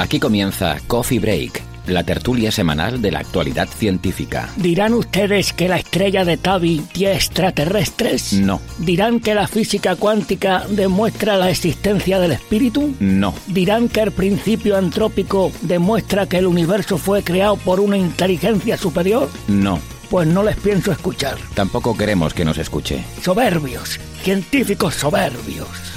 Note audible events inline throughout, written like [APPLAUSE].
Aquí comienza Coffee Break, la tertulia semanal de la actualidad científica. ¿Dirán ustedes que la estrella de Tabi tiene extraterrestres? No. ¿Dirán que la física cuántica demuestra la existencia del espíritu? No. ¿Dirán que el principio antrópico demuestra que el universo fue creado por una inteligencia superior? No. Pues no les pienso escuchar. Tampoco queremos que nos escuche. Soberbios, científicos soberbios.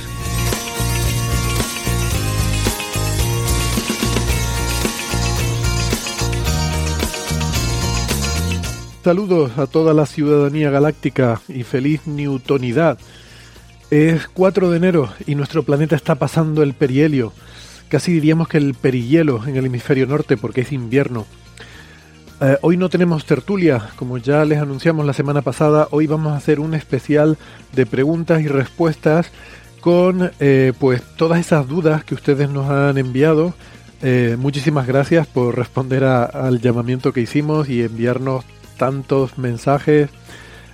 Saludos a toda la ciudadanía galáctica y feliz newtonidad. Es 4 de enero y nuestro planeta está pasando el perihelio. Casi diríamos que el perihielo en el hemisferio norte porque es invierno. Eh, hoy no tenemos tertulia, como ya les anunciamos la semana pasada. Hoy vamos a hacer un especial de preguntas y respuestas con eh, pues todas esas dudas que ustedes nos han enviado. Eh, muchísimas gracias por responder al llamamiento que hicimos y enviarnos tantos mensajes.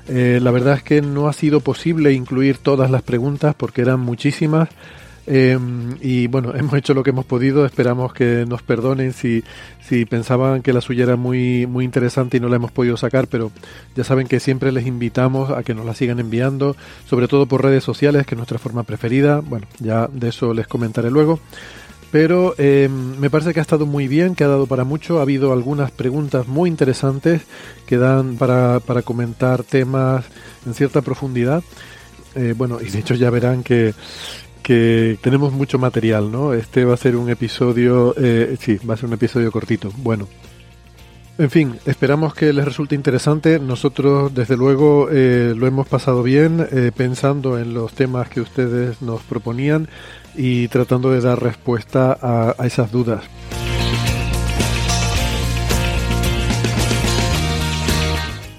Eh, la verdad es que no ha sido posible incluir todas las preguntas porque eran muchísimas. Eh, y bueno, [LAUGHS] hemos hecho lo que hemos podido. Esperamos que nos perdonen si, si pensaban que la suya era muy, muy interesante y no la hemos podido sacar, pero ya saben que siempre les invitamos a que nos la sigan enviando, sobre todo por redes sociales, que es nuestra forma preferida. Bueno, ya de eso les comentaré luego. Pero eh, me parece que ha estado muy bien, que ha dado para mucho. Ha habido algunas preguntas muy interesantes que dan para, para comentar temas en cierta profundidad. Eh, bueno, y de hecho ya verán que, que tenemos mucho material, ¿no? Este va a ser un episodio, eh, sí, va a ser un episodio cortito. Bueno, en fin, esperamos que les resulte interesante. Nosotros, desde luego, eh, lo hemos pasado bien pensando en los temas que ustedes nos proponían y tratando de dar respuesta a, esas dudas.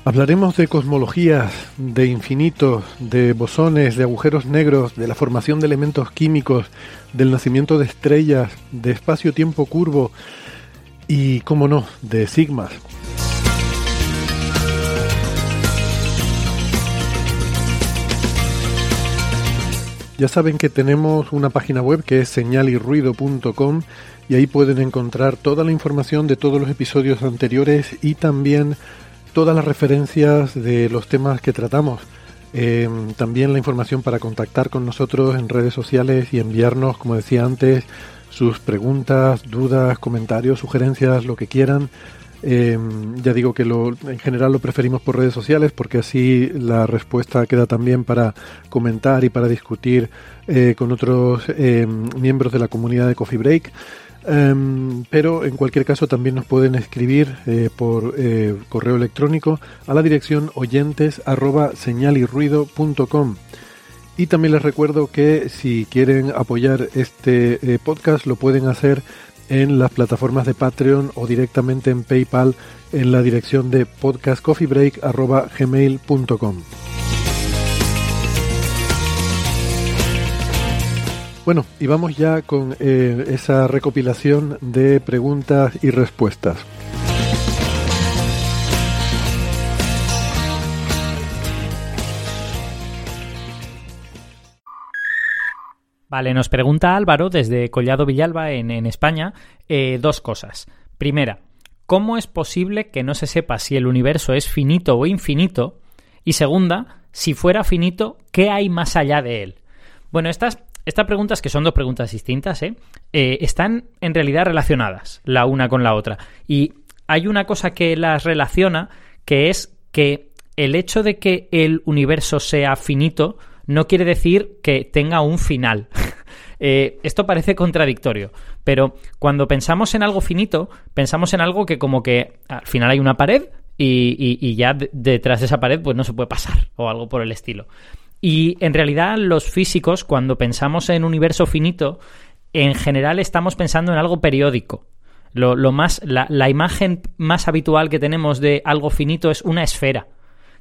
Hablaremos de cosmologías, de infinitos, de bosones, de agujeros negros, de la formación de elementos químicos, del nacimiento de estrellas, de espacio-tiempo curvo y, cómo no, de sigmas. Ya saben que tenemos una página web que es señalirruido.com y ahí pueden encontrar toda la información de todos los episodios anteriores y también todas las referencias de los temas que tratamos. Eh, también la información para contactar con nosotros en redes sociales y enviarnos, como decía antes, sus preguntas, dudas, comentarios, sugerencias, lo que quieran. Eh, ya digo que en general lo preferimos por redes sociales porque así la respuesta queda también para comentar y para discutir eh, con otros eh, miembros de la comunidad de Coffee Break. Em, pero en cualquier caso también nos pueden escribir eh, por eh, correo electrónico a la dirección oyentes arroba señalirruido.com. Y también les recuerdo que si quieren apoyar este podcast lo pueden hacer en las plataformas de Patreon o directamente en PayPal en la dirección de podcastcoffeebreak.gmail.com. Bueno, y vamos ya con eh, esa recopilación de preguntas y respuestas. Vale, nos pregunta Álvaro desde Collado Villalba en, España eh, dos cosas. Primera, ¿cómo es posible que no se sepa si el universo es finito o infinito? Y segunda, si fuera finito, ¿qué hay más allá de él? Bueno, estas, estas preguntas, que son dos preguntas distintas, ¿eh? Eh, están en realidad relacionadas la una con la otra. Y hay una cosa que las relaciona, que es que el hecho de que el universo sea finito no quiere decir que tenga un final. [LAUGHS] Eh, esto parece contradictorio, pero cuando pensamos en algo finito, pensamos en algo que como que al final hay una pared y, y- ya de- detrás de esa pared pues no se puede pasar o algo por el estilo. Y en realidad los físicos, cuando pensamos en universo finito, en general estamos pensando en algo periódico. Lo, más, la imagen más habitual que tenemos de algo finito es una esfera.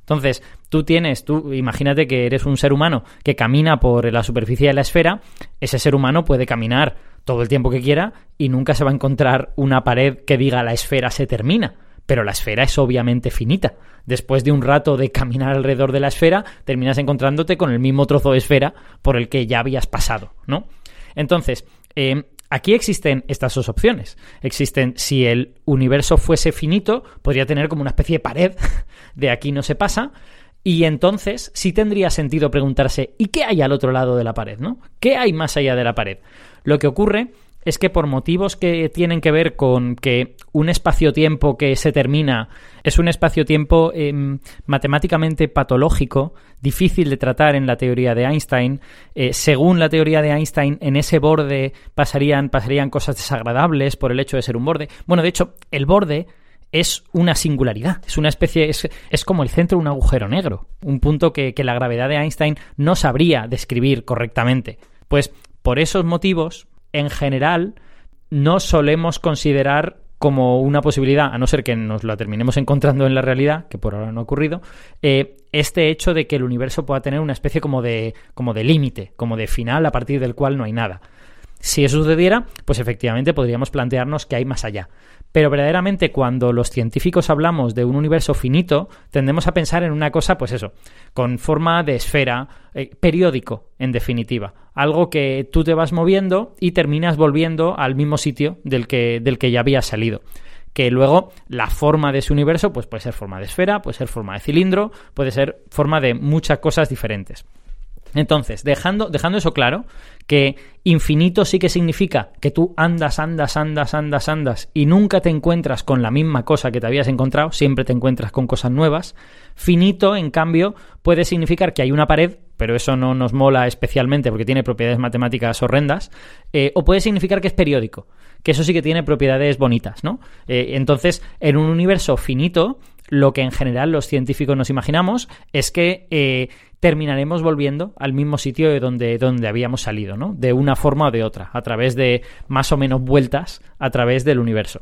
Entonces, tú tienes, tú imagínate que eres un ser humano que camina por la superficie de la esfera, ese ser humano puede caminar todo el tiempo que quiera y nunca se va a encontrar una pared que diga la esfera se termina. Pero la esfera es obviamente finita. Después de un rato de caminar alrededor de la esfera, terminas encontrándote con el mismo trozo de esfera por el que ya habías pasado, ¿no? Entonces, eh, Aquí existen estas dos opciones. Existen, si el universo fuese finito, podría tener como una especie de pared, [LAUGHS] de aquí no se pasa, y entonces sí tendría sentido preguntarse, ¿y qué hay al otro lado de la pared? ¿no? ¿Qué hay más allá de la pared? Lo que ocurre es que por motivos que tienen que ver con que un espacio-tiempo que se termina es un espacio-tiempo em, matemáticamente patológico, difícil de tratar en la teoría de Einstein. Eh, según la teoría de Einstein, en ese borde pasarían, pasarían cosas desagradables por el hecho de ser un borde. Bueno, de hecho, el borde es una singularidad, es una especie, es, es, como el centro de un agujero negro, un punto que, que la gravedad de Einstein no sabría describir correctamente. Pues por esos motivos, en general no solemos considerar como una posibilidad, a no ser que nos la terminemos encontrando en la realidad, que por ahora no ha ocurrido, eh, este hecho de que el universo pueda tener una especie como de, como de límite, como de final a partir del cual no hay nada. Si eso sucediera, pues efectivamente podríamos plantearnos que hay más allá. Pero verdaderamente cuando los científicos hablamos de un universo finito, tendemos a pensar en una cosa, pues eso, con forma de esfera, eh, periódico, en definitiva. Algo que tú te vas moviendo y terminas volviendo al mismo sitio del que, del que ya habías salido que luego la forma de ese universo pues puede ser forma de esfera, puede ser forma de cilindro, puede ser forma de muchas cosas diferentes. Entonces, dejando, dejando eso claro, que infinito sí que significa que tú andas, andas, andas, andas, andas y nunca te encuentras con la misma cosa que te habías encontrado, siempre te encuentras con cosas nuevas. Finito, en cambio, puede significar que hay una pared, pero eso no nos mola especialmente porque tiene propiedades matemáticas horrendas, eh, o puede significar que es periódico, que eso sí que tiene propiedades bonitas, ¿no? Eh, entonces, en un universo finito, lo que en general los científicos nos imaginamos es que eh, terminaremos volviendo al mismo sitio de donde, donde habíamos salido, ¿no? De una forma o de otra, a través de más o menos vueltas a través del universo.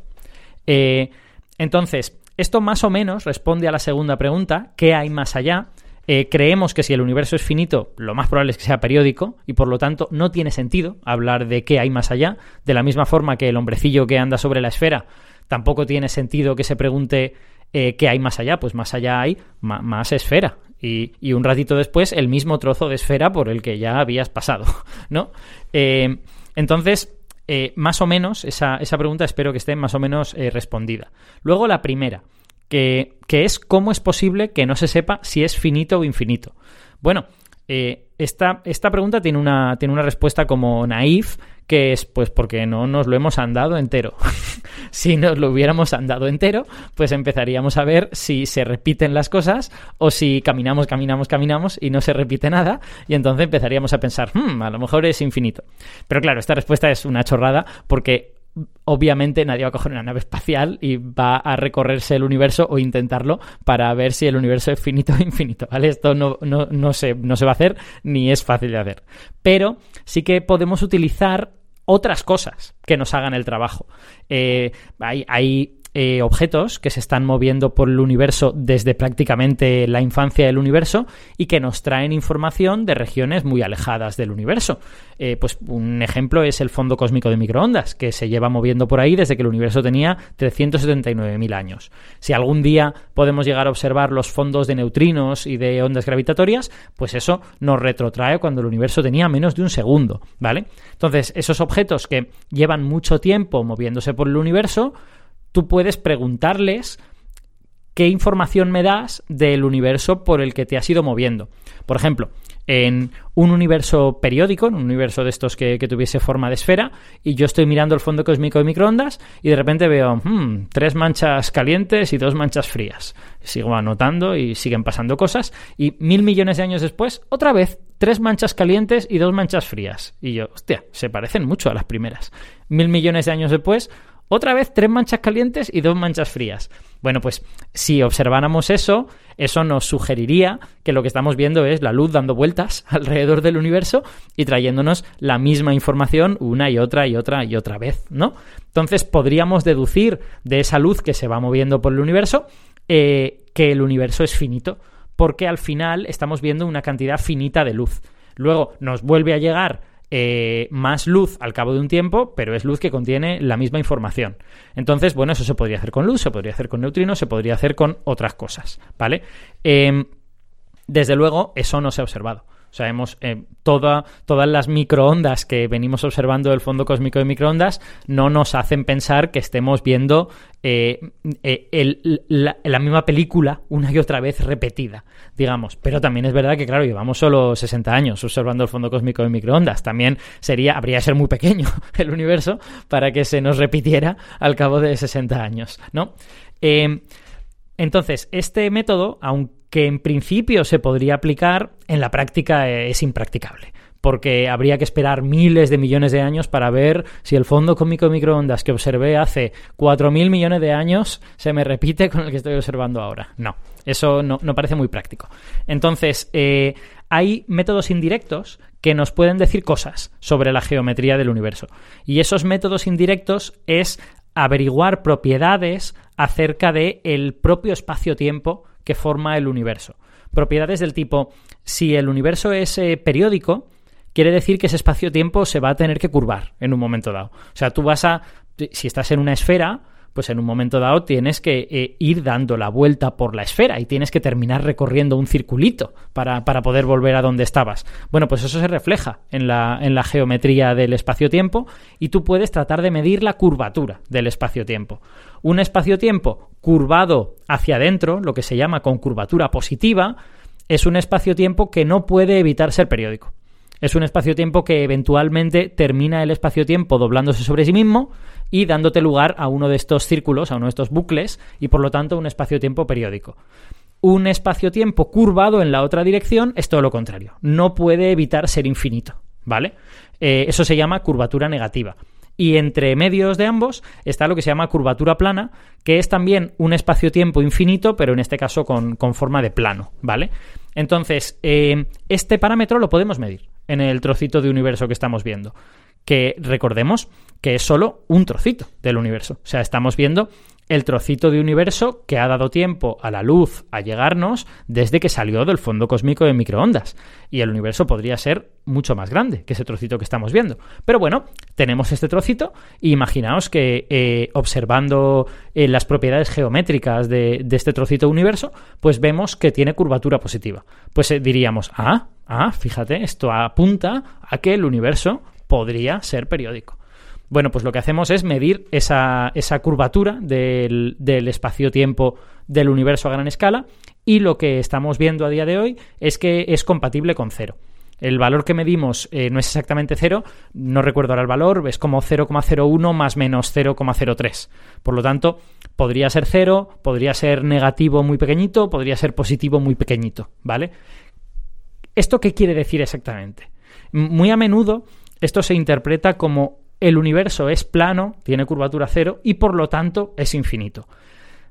Eh, entonces, esto más o menos responde a la segunda pregunta, ¿qué hay más allá? Eh, creemos que si el universo es finito, lo más probable es que sea periódico y por lo tanto no tiene sentido hablar de qué hay más allá, de la misma forma que el hombrecillo que anda sobre la esfera, tampoco tiene sentido que se pregunte eh, ¿qué hay más allá? Pues más allá hay más esfera. Y, un ratito después el mismo trozo de esfera por el que ya habías pasado, [LAUGHS] ¿no? Eh, entonces, eh, más o menos, esa, esa, pregunta espero que esté más o menos respondida. Luego la primera, que, que, es cómo es posible que no se sepa si es finito o infinito. Bueno, esta, esta, pregunta tiene una, tiene una respuesta como naif, que es pues porque no nos lo hemos andado entero. [LAUGHS] si nos lo hubiéramos andado entero, pues empezaríamos a ver si se repiten las cosas o si caminamos, caminamos, caminamos y no se repite nada y entonces empezaríamos a pensar, hmm, a lo mejor es infinito. Pero claro, esta respuesta es una chorrada porque obviamente nadie va a coger una nave espacial y va a recorrerse el universo o intentarlo para ver si el universo es finito o infinito, ¿vale? Esto no, no, no, se, no se va a hacer ni es fácil de hacer. Pero sí que podemos utilizar otras cosas que nos hagan el trabajo. Eh, hay, hay eh, objetos que se están moviendo por el universo desde prácticamente la infancia del universo y que nos traen información de regiones muy alejadas del universo. Eh, pues un ejemplo es el fondo cósmico de microondas, que se lleva moviendo por ahí desde que el universo tenía 379.000 años. Si algún día podemos llegar a observar los fondos de neutrinos y de ondas gravitatorias, pues eso nos retrotrae cuando el universo tenía menos de un segundo, ¿vale? Entonces, esos objetos que llevan mucho tiempo moviéndose por el universo, tú puedes preguntarles qué información me das del universo por el que te has ido moviendo. Por ejemplo, en un universo periódico, en un universo de estos que, tuviese forma de esfera, y yo estoy mirando el fondo cósmico de microondas y de repente veo hmm, tres manchas calientes y dos manchas frías. Sigo anotando y siguen pasando cosas, y mil millones de años después, otra vez, tres manchas calientes y dos manchas frías. Y yo, hostia, se parecen mucho a las primeras. Mil millones de años después, Otra vez tres manchas calientes y dos manchas frías. Bueno, pues si observáramos eso, eso nos sugeriría que lo que estamos viendo es la luz dando vueltas [LAUGHS] alrededor del universo y trayéndonos la misma información una y otra y otra y otra vez, ¿no? Entonces podríamos deducir de esa luz que se va moviendo por el universo eh, que el universo es finito, porque al final estamos viendo una cantidad finita de luz. Luego nos vuelve a llegar eh, más luz al cabo de un tiempo, pero es luz que contiene la misma información. Entonces, bueno, eso se podría hacer con luz, se podría hacer con neutrinos, se podría hacer con otras cosas, ¿vale? Em, desde luego, eso no se ha observado. O sea, hemos, eh, todas las microondas que venimos observando del fondo cósmico de microondas no nos hacen pensar que estemos viendo eh, eh, la, misma película una y otra vez repetida, digamos. Pero también es verdad que, claro, llevamos solo 60 años observando el fondo cósmico de microondas. También sería, habría que ser muy pequeño [LAUGHS] el universo para que se nos repitiera al cabo de 60 años, ¿no? entonces, este método, aunque que en principio se podría aplicar, en la práctica eh, es impracticable porque habría que esperar miles de millones de años para ver si el fondo cósmico de microondas que observé hace 4.000 millones de años se me repite con el que estoy observando ahora. No, eso no, parece muy práctico. Entonces, eh, hay métodos indirectos que nos pueden decir cosas sobre la geometría del universo. Y esos métodos indirectos es averiguar propiedades acerca del el propio espacio-tiempo que forma el universo. Propiedades del tipo, si el universo es eh, periódico, quiere decir que ese espacio-tiempo se va a tener que curvar en un momento dado. O sea, tú vas a, si estás en una esfera, pues en un momento dado tienes que eh, ir dando la vuelta por la esfera y tienes que terminar recorriendo un circulito para, poder volver a donde estabas. Bueno, pues eso se refleja en la, en la geometría del espacio-tiempo y tú puedes tratar de medir la curvatura del espacio-tiempo. Un espacio-tiempo curvado hacia adentro, lo que se llama con curvatura positiva, es un espacio-tiempo que no puede evitar ser periódico. Es un espacio-tiempo que eventualmente termina el espacio-tiempo doblándose sobre sí mismo y dándote lugar a uno de estos círculos, a uno de estos bucles, y por lo tanto un espacio-tiempo periódico. Un espacio-tiempo curvado en la otra dirección es todo lo contrario. No puede evitar ser infinito, ¿vale? Eh, eso se llama curvatura negativa. Y entre medios de ambos está lo que se llama curvatura plana, que es también un espacio-tiempo infinito, pero en este caso con, forma de plano, ¿vale? Entonces, eh, este parámetro lo podemos medir en el trocito de universo que estamos viendo que recordemos que es solo un trocito del universo. O sea, estamos viendo el trocito de universo que ha dado tiempo a la luz a llegarnos desde que salió del fondo cósmico de microondas. Y el universo podría ser mucho más grande que ese trocito que estamos viendo. Pero bueno, tenemos este trocito imaginaos que eh, observando eh, las propiedades geométricas de, este trocito de universo, pues vemos que tiene curvatura positiva. Pues eh, diríamos, ah, ah, fíjate, esto apunta a que el universo podría ser periódico. Bueno, pues lo que hacemos es medir esa, curvatura del, espacio-tiempo del universo a gran escala y lo que estamos viendo a día de hoy es que es compatible con cero. El valor que medimos eh, no es exactamente cero, no recuerdo ahora el valor, es como 0,01 más menos 0,03. Por lo tanto, podría ser cero, podría ser negativo muy pequeñito, podría ser positivo muy pequeñito, ¿vale? ¿Esto qué quiere decir exactamente? Muy a menudo esto se interpreta como el universo es plano, tiene curvatura cero y por lo tanto es infinito.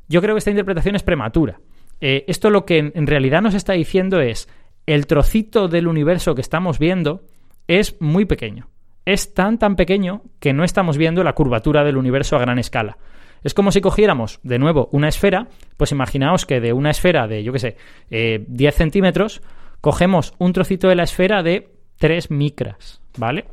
Yo creo que esta interpretación es prematura. Eh, esto lo que en, realidad nos está diciendo es el trocito del universo que estamos viendo es muy pequeño. Es tan tan pequeño que no estamos viendo la curvatura del universo a gran escala. Es como si cogiéramos, de nuevo, una esfera, pues imaginaos que de una esfera de, yo qué sé, 10 eh, centímetros, cogemos un trocito de la esfera de 3 micras, ¿vale?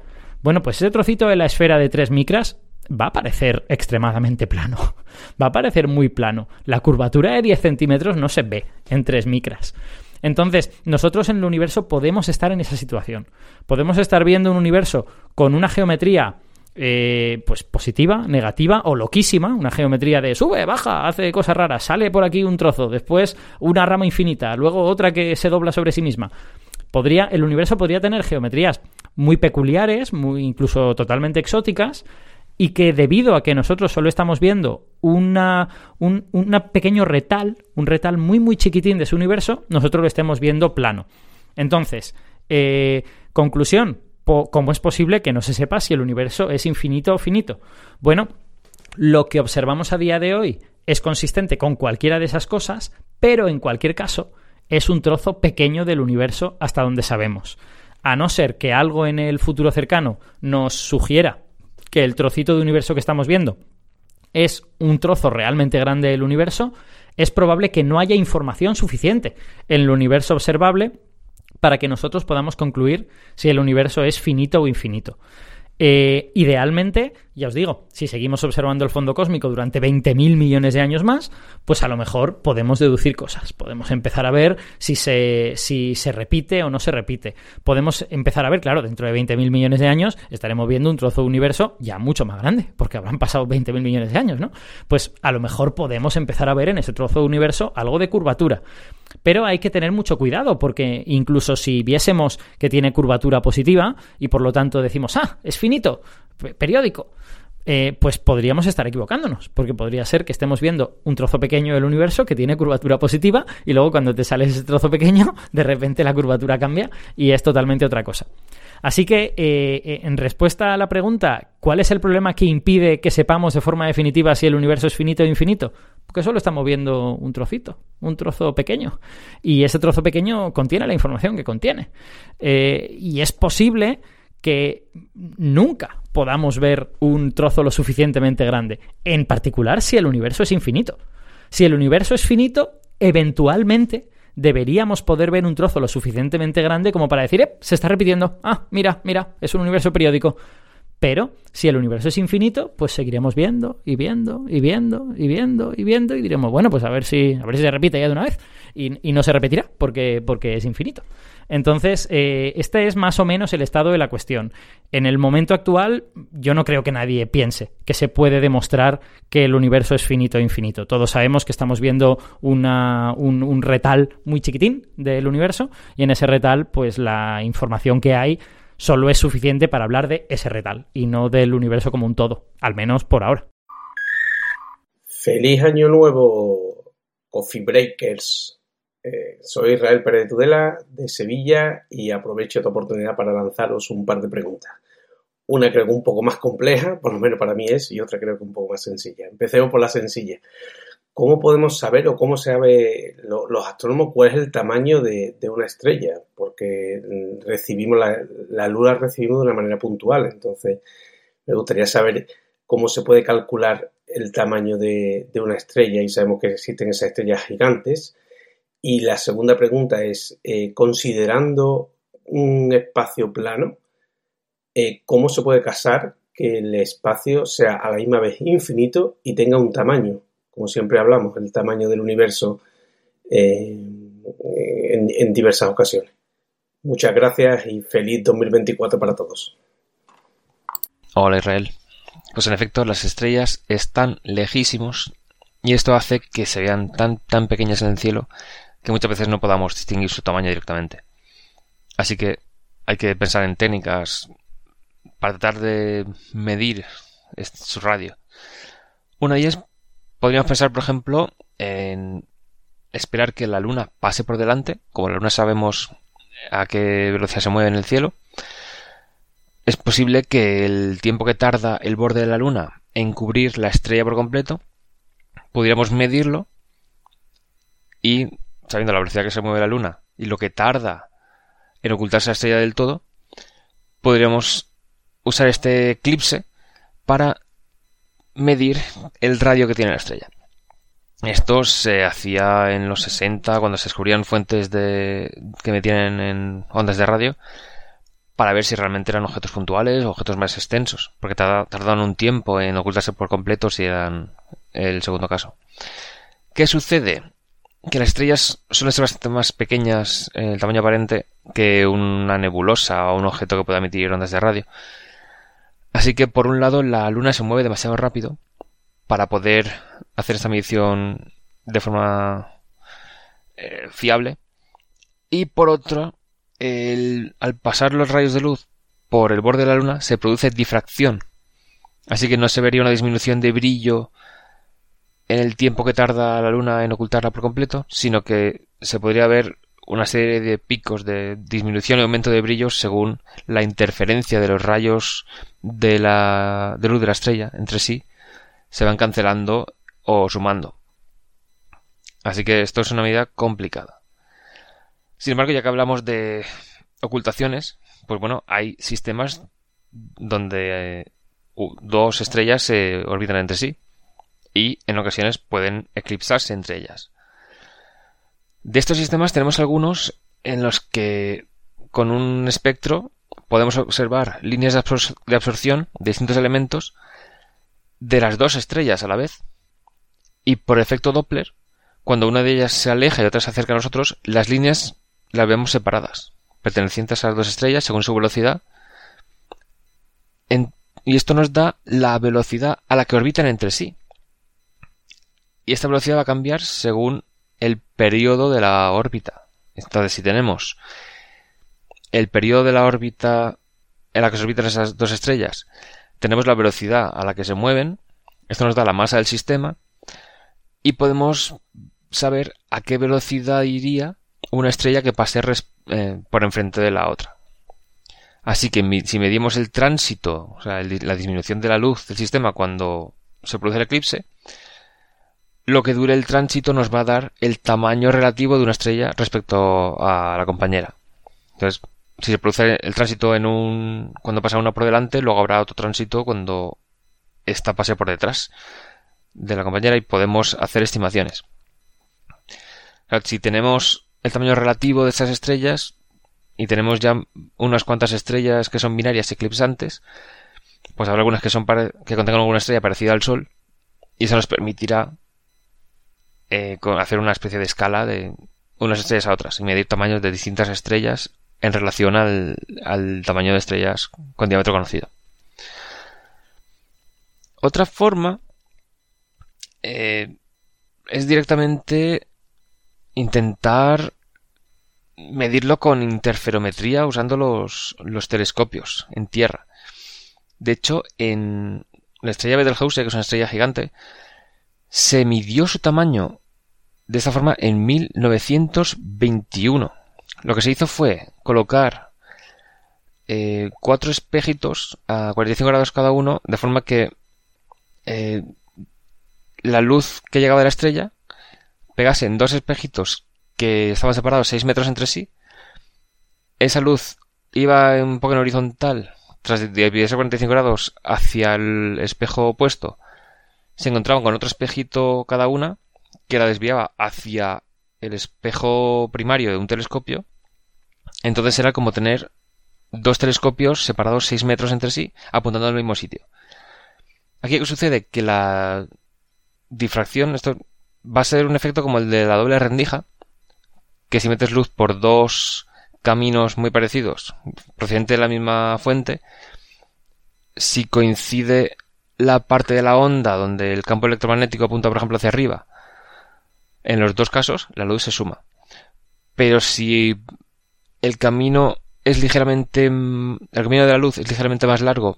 Bueno, pues ese trocito de la esfera de 3 micras va a parecer extremadamente plano. [LAUGHS] Va a parecer muy plano. La curvatura de 10 centímetros no se ve en 3 micras. Entonces, nosotros en el universo podemos estar en esa situación. Podemos estar viendo un universo con una geometría eh, pues positiva, negativa o loquísima, una geometría de sube, baja, hace cosas raras, sale por aquí un trozo, después una rama infinita, luego otra que se dobla sobre sí misma. Podría, el universo podría tener geometrías muy peculiares, muy incluso totalmente exóticas, y que debido a que nosotros solo estamos viendo una, un pequeño retal, un retal muy muy chiquitín de su universo, nosotros lo estemos viendo plano. Entonces, eh, conclusión, ¿cómo es posible que no se sepa si el universo es infinito o finito? Bueno, lo que observamos a día de hoy es consistente con cualquiera de esas cosas, pero en cualquier caso es un trozo pequeño del universo hasta donde sabemos. A no ser que algo en el futuro cercano nos sugiera que el trocito de universo que estamos viendo es un trozo realmente grande del universo, es probable que no haya información suficiente en el universo observable para que nosotros podamos concluir si el universo es finito o infinito. Eh, idealmente, ya os digo, si seguimos observando el fondo cósmico durante 20.000 millones de años más, pues a lo mejor podemos deducir cosas. Podemos empezar a ver si se, si se repite o no se repite. Podemos empezar a ver, claro, dentro de 20.000 millones de años estaremos viendo un trozo de universo ya mucho más grande, porque habrán pasado 20.000 millones de años, ¿no? Pues a lo mejor podemos empezar a ver en ese trozo de universo algo de curvatura. Pero hay que tener mucho cuidado porque incluso si viésemos que tiene curvatura positiva y por lo tanto decimos, ah, es finito, periódico, eh, pues podríamos estar equivocándonos, porque podría ser que estemos viendo un trozo pequeño del universo que tiene curvatura positiva y luego cuando te sale ese trozo pequeño, de repente la curvatura cambia y es totalmente otra cosa. Así que, eh, eh, en respuesta a la pregunta, ¿cuál es el problema que impide que sepamos de forma definitiva si el universo es finito o infinito? Porque solo estamos viendo un trocito, un trozo pequeño. Y ese trozo pequeño contiene la información que contiene. y es posible que nunca podamos ver un trozo lo suficientemente grande, en particular si el universo es infinito. Si el universo es finito, eventualmente deberíamos poder ver un trozo lo suficientemente grande como para decir, eh, se está repitiendo, ah, mira, mira, es un universo periódico. Pero si el universo es infinito, pues seguiremos viendo y viendo y viendo y viendo y viendo y diremos, bueno, pues a ver si, a ver si se repite ya de una vez. Y, y no se repetirá porque, porque es infinito. Entonces, eh, este es más o menos el estado de la cuestión. En el momento actual, yo no creo que nadie piense que se puede demostrar que el universo es finito e infinito. Todos sabemos que estamos viendo un, un retal muy chiquitín del universo y en ese retal, pues la información que hay solo es suficiente para hablar de ese retal y no del universo como un todo, al menos por ahora. Feliz año nuevo, Coffee Breakers. Eh, soy Israel Pérez de Tudela, de Sevilla, y aprovecho esta oportunidad para lanzaros un par de preguntas. Una creo que un poco más compleja, por lo menos para mí es, y otra creo que un poco más sencilla. Empecemos por la sencilla. ¿Cómo podemos saber o cómo sabe los astrónomos cuál es el tamaño de, una estrella? Porque recibimos la, la, luz la recibimos de una manera puntual, entonces me gustaría saber cómo se puede calcular el tamaño de una estrella y sabemos que existen esas estrellas gigantes y la segunda pregunta es, eh, considerando un espacio plano, eh, ¿cómo se puede casar que el espacio sea a la misma vez infinito y tenga un tamaño? Como siempre hablamos, el tamaño del universo eh, en, en diversas ocasiones. Muchas gracias y feliz 2024 para todos. Hola Israel. Pues en efecto, las estrellas están lejísimos y esto hace que se vean tan, tan pequeñas en el cielo que muchas veces no podamos distinguir su tamaño directamente. Así que hay que pensar en técnicas para tratar de medir su radio. Una de ellas podríamos pensar, por ejemplo, en esperar que la luna pase por delante, como la luna sabemos a qué velocidad se mueve en el cielo. Es posible que el tiempo que tarda el borde de la luna en cubrir la estrella por completo, pudiéramos medirlo y sabiendo la velocidad que se mueve la Luna y lo que tarda en ocultarse la estrella del todo, podríamos usar este eclipse para medir el radio que tiene la estrella. Esto se hacía en los 60 cuando se descubrían fuentes de que metían en ondas de radio para ver si realmente eran objetos puntuales o objetos más extensos, porque tardaban un tiempo en ocultarse por completo si eran el segundo caso. ¿Qué sucede? Que las estrellas suelen ser bastante más pequeñas en el tamaño aparente que una nebulosa o un objeto que pueda emitir ondas de radio. Así que por un lado la Luna se mueve demasiado rápido para poder hacer esta medición de forma eh, fiable. Y por otro, al pasar los rayos de luz por el borde de la Luna se produce difracción. Así que no se vería una disminución de brillo en el tiempo que tarda la luna en ocultarla por completo, sino que se podría ver una serie de picos de disminución y aumento de brillos según la interferencia de los rayos de la de luz de la estrella entre sí se van cancelando o sumando. Así que esto es una medida complicada. Sin embargo, ya que hablamos de ocultaciones, pues bueno, hay sistemas donde eh, dos estrellas se orbitan entre sí y en ocasiones pueden eclipsarse entre ellas. De estos sistemas tenemos algunos en los que con un espectro podemos observar líneas de, absorción de distintos elementos de las dos estrellas a la vez. Y por efecto Doppler, cuando una de ellas se aleja y otra se acerca a nosotros, las líneas las vemos separadas, pertenecientes a las dos estrellas según su velocidad. y esto nos da la velocidad a la que orbitan entre sí. Y esta velocidad va a cambiar según el periodo de la órbita. Entonces, si tenemos el periodo de la órbita en la que se orbitan esas dos estrellas, tenemos la velocidad a la que se mueven, esto nos da la masa del sistema, y podemos saber a qué velocidad iría una estrella que pase eh, por enfrente de la otra. Así que si medimos el tránsito, o sea, la disminución de la luz del sistema cuando se produce el eclipse, lo que dure el tránsito nos va a dar el tamaño relativo de una estrella respecto a la compañera. Entonces, si se produce el tránsito en un cuando pasa una por delante, luego habrá otro tránsito cuando esta pase por detrás de la compañera y podemos hacer estimaciones. si tenemos el tamaño relativo de estas estrellas y tenemos ya unas cuantas estrellas que son binarias eclipsantes, pues habrá algunas que son que contengan alguna estrella parecida al Sol y eso nos permitirá eh, hacer una especie de escala de unas estrellas a otras y medir tamaños de distintas estrellas en relación al, tamaño de estrellas con diámetro conocido. Otra forma eh, es directamente intentar medirlo con interferometría usando los, los telescopios en tierra. De hecho, en la estrella Betelgeuse, que es una estrella gigante, se midió su tamaño de esta forma en 1921. Lo que se hizo fue colocar eh, cuatro espejitos a 45 grados cada uno, de forma que eh, la luz que llegaba de la estrella pegase en dos espejitos que estaban separados 6 metros entre sí. Esa luz iba un poco en horizontal, tras dividirse 45 grados hacia el espejo opuesto. Se encontraban con otro espejito cada una que la desviaba hacia el espejo primario de un telescopio, entonces era como tener dos telescopios separados 6 metros entre sí, apuntando al mismo sitio. Aquí qué sucede que la difracción, esto va a ser un efecto como el de la doble rendija, que si metes luz por dos caminos muy parecidos, procedente de la misma fuente, si coincide la parte de la onda donde el campo electromagnético apunta, por ejemplo, hacia arriba, en los dos casos, la luz se suma. Pero si el camino es ligeramente. El camino de la luz es ligeramente más largo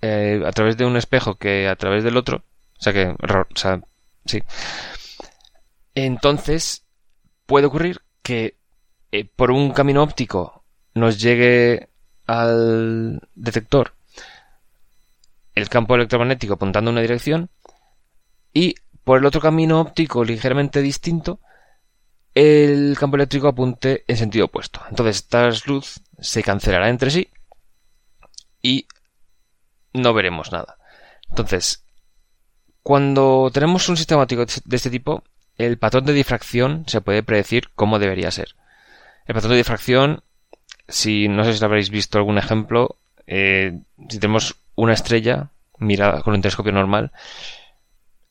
eh, a través de un espejo que a través del otro. O sea que. O sea, sí. Entonces, puede ocurrir que eh, por un camino óptico nos llegue al detector el campo electromagnético apuntando en una dirección y por el otro camino óptico ligeramente distinto, el campo eléctrico apunte en sentido opuesto. Entonces, esta luz se cancelará entre sí y no veremos nada. Entonces, cuando tenemos un sistema óptico de este tipo, el patrón de difracción se puede predecir cómo debería ser. El patrón de difracción, si no sé si habréis visto algún ejemplo, eh, si tenemos una estrella mirada con un telescopio normal,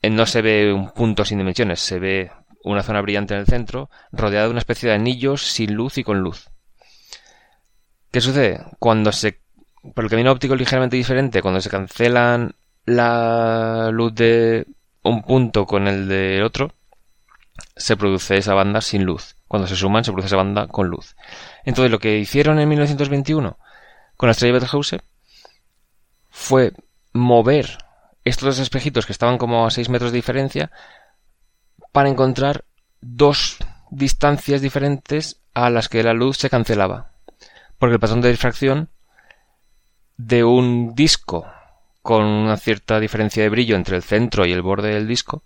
no se ve un punto sin dimensiones, se ve una zona brillante en el centro, rodeada de una especie de anillos sin luz y con luz. ¿Qué sucede? Cuando se. Por el camino óptico ligeramente diferente, cuando se cancelan la luz de un punto con el de otro, se produce esa banda sin luz. Cuando se suman, se produce esa banda con luz. Entonces, lo que hicieron en 1921 con la estrella Betelgeuse fue mover estos dos espejitos que estaban como a 6 metros de diferencia para encontrar dos distancias diferentes a las que la luz se cancelaba. Porque el patrón de difracción de un disco con una cierta diferencia de brillo entre el centro y el borde del disco,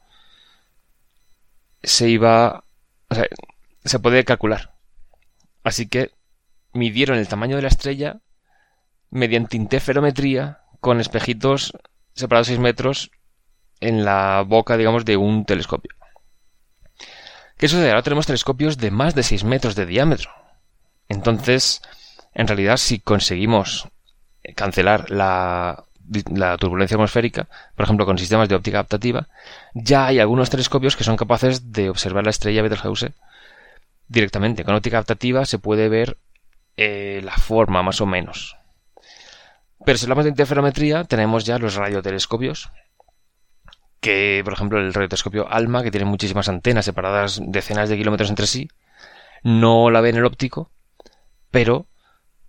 se iba, o sea, se puede calcular. Así que midieron el tamaño de la estrella mediante interferometría con espejitos separados 6 metros en la boca, digamos, de un telescopio. ¿Qué sucede? Ahora tenemos telescopios de más de 6 metros de diámetro. Entonces, en realidad, si conseguimos cancelar la, turbulencia atmosférica, por ejemplo, con sistemas de óptica adaptativa, ya hay algunos telescopios que son capaces de observar la estrella Betelgeuse directamente. Con óptica adaptativa se puede ver eh, la forma, más o menos. Pero si hablamos de interferometría, tenemos ya los radiotelescopios, que, por ejemplo, el radiotelescopio ALMA, que tiene muchísimas antenas separadas decenas de kilómetros entre sí, no la ve en el óptico, pero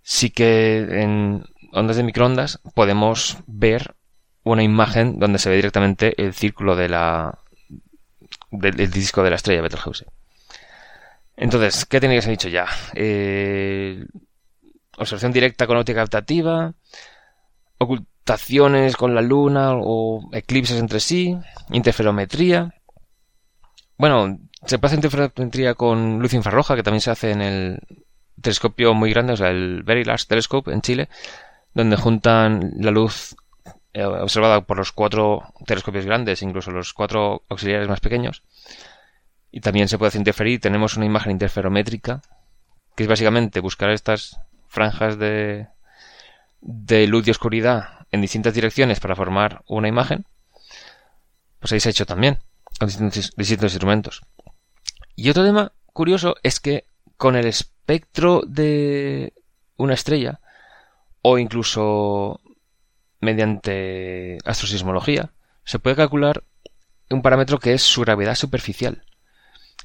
sí que en ondas de microondas podemos ver una imagen donde se ve directamente el círculo de la del, disco de la estrella Betelgeuse. Entonces, ¿qué tenía que ser dicho ya? Eh, observación directa con óptica adaptativa, ocultaciones con la luna o eclipses entre sí, interferometría. Bueno, se puede hacer interferometría con luz infrarroja, que también se hace en el telescopio muy grande, o sea, el Very Large Telescope en Chile, donde juntan la luz eh, observada por los cuatro telescopios grandes, incluso los cuatro auxiliares más pequeños. Y también se puede hacer interferir. Tenemos una imagen interferométrica, que es básicamente buscar estas franjas de, de luz y oscuridad en distintas direcciones para formar una imagen. Pues ahí se ha hecho también, con distintos, distintos instrumentos. Y otro tema curioso es que con el espectro de una estrella, o incluso mediante astrosismología, se puede calcular un parámetro que es su gravedad superficial.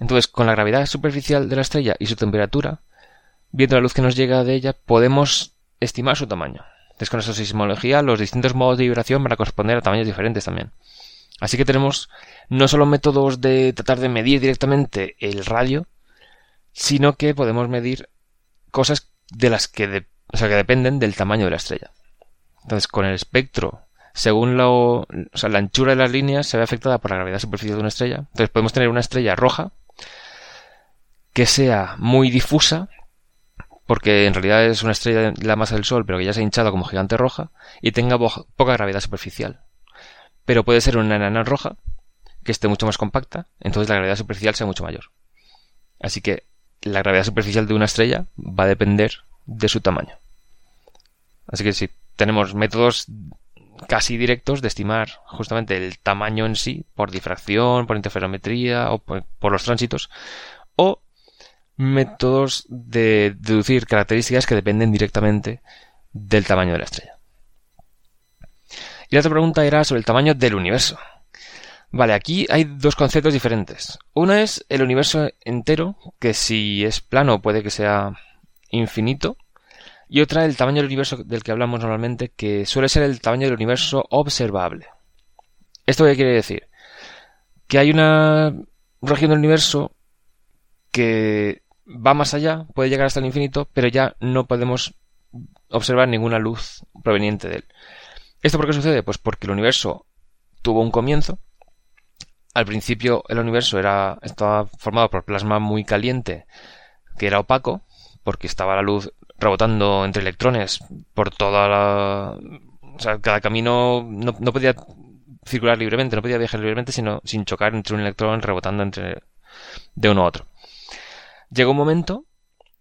Entonces, con la gravedad superficial de la estrella y su temperatura, viendo la luz que nos llega de ella, podemos estimar su tamaño. Entonces, con esta sismología, los distintos modos de vibración van a corresponder a tamaños diferentes también. Así que tenemos no solo métodos de tratar de medir directamente el radio, sino que podemos medir cosas de las que, o sea, que dependen del tamaño de la estrella. Entonces, con el espectro, según lo, o sea, la anchura de las líneas se ve afectada por la gravedad superficial de una estrella. Entonces, podemos tener una estrella roja que sea muy difusa, porque en realidad es una estrella de la masa del Sol, pero que ya se ha hinchado como gigante roja, y tenga poca gravedad superficial. Pero puede ser una enana roja, que esté mucho más compacta, entonces la gravedad superficial sea mucho mayor. Así que la gravedad superficial de una estrella va a depender de su tamaño. Así que si tenemos métodos casi directos de estimar justamente el tamaño en sí por difracción, por interferometría o por, por los tránsitos, o métodos de deducir características que dependen directamente del tamaño de la estrella. Y la otra pregunta era sobre el tamaño del universo. Vale, aquí hay dos conceptos diferentes. Uno es el universo entero, que si es plano puede que sea infinito. Y otra el tamaño del universo del que hablamos normalmente, que suele ser el tamaño del universo observable. ¿Esto qué quiere decir? Que hay una región del universo que va más allá, puede llegar hasta el infinito, pero ya no podemos observar ninguna luz proveniente de él. ¿Esto por qué sucede? Pues porque el universo tuvo un comienzo. Al principio el universo era, estaba formado por plasma muy caliente, que era opaco, porque estaba la luz rebotando entre electrones por toda la... O sea, cada camino no, no podía circular libremente, no podía viajar libremente, sino sin chocar entre un electrón rebotando entre de uno a otro. Llegó un momento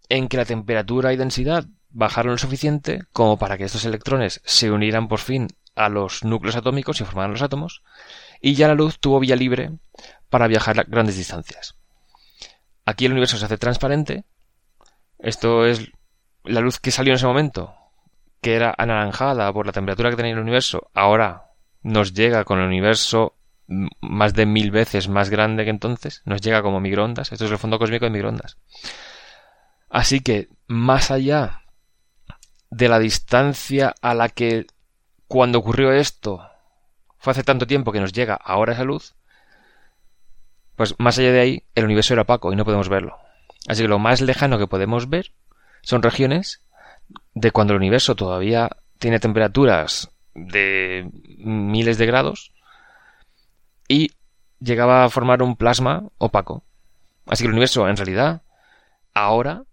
en que la temperatura y densidad bajaron lo suficiente como para que estos electrones se unieran por fin a los núcleos atómicos y formaran los átomos, y ya la luz tuvo vía libre para viajar a grandes distancias. Aquí el universo se hace transparente. Esto es la luz que salió en ese momento, que era anaranjada por la temperatura que tenía el universo. Ahora nos llega con el universo más de mil veces más grande que entonces, nos llega como microondas, esto es el fondo cósmico de microondas. Así que, más allá de la distancia a la que cuando ocurrió esto fue hace tanto tiempo que nos llega ahora esa luz, pues más allá de ahí el universo era opaco y no podemos verlo. Así que lo más lejano que podemos ver son regiones de cuando el universo todavía tiene temperaturas de miles de grados y llegaba a formar un plasma opaco. Así que el universo, en realidad, ahora,